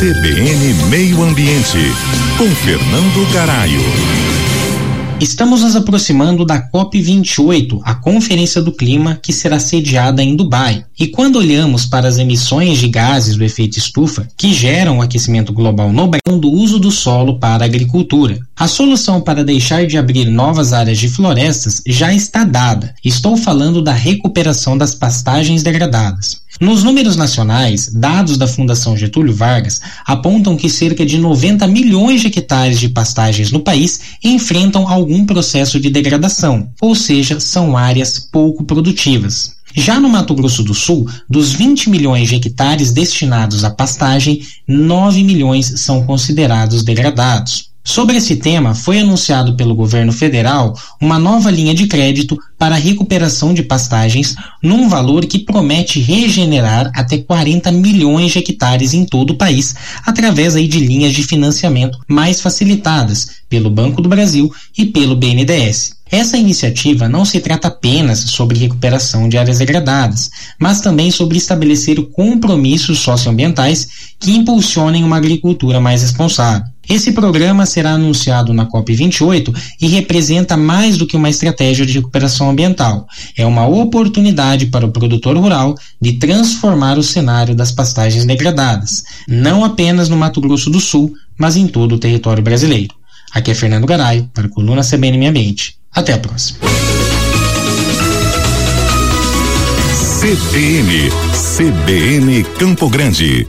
CBN Meio Ambiente, com Fernando Garaio. Estamos nos aproximando da COP28, a Conferência do Clima, que será sediada em Dubai. E quando olhamos para as emissões de gases do efeito estufa, que geram o aquecimento global no Brasil, do uso do solo para a agricultura. A solução para deixar de abrir novas áreas de florestas já está dada. Estou falando da recuperação das pastagens degradadas. Nos números nacionais, dados da Fundação Getúlio Vargas apontam que cerca de 90 milhões de hectares de pastagens no país enfrentam algum processo de degradação, ou seja, são áreas pouco produtivas. Já no Mato Grosso do Sul, dos 20 milhões de hectares destinados à pastagem, 9 milhões são considerados degradados. Sobre esse tema, foi anunciado pelo governo federal uma nova linha de crédito para a recuperação de pastagens num valor que promete regenerar até 40 milhões de hectares em todo o país, através aí de linhas de financiamento mais facilitadas pelo Banco do Brasil e pelo BNDES. Essa iniciativa não se trata apenas sobre recuperação de áreas degradadas, mas também sobre estabelecer compromissos socioambientais que impulsionem uma agricultura mais responsável. Esse programa será anunciado na COP28 e representa mais do que uma estratégia de recuperação ambiental. É uma oportunidade para o produtor rural de transformar o cenário das pastagens degradadas, não apenas no Mato Grosso do Sul, mas em todo o território brasileiro. Aqui é Fernando Garay, para a coluna CBN Meio Ambiente. Até a próxima. CBN, CBN Campo Grande.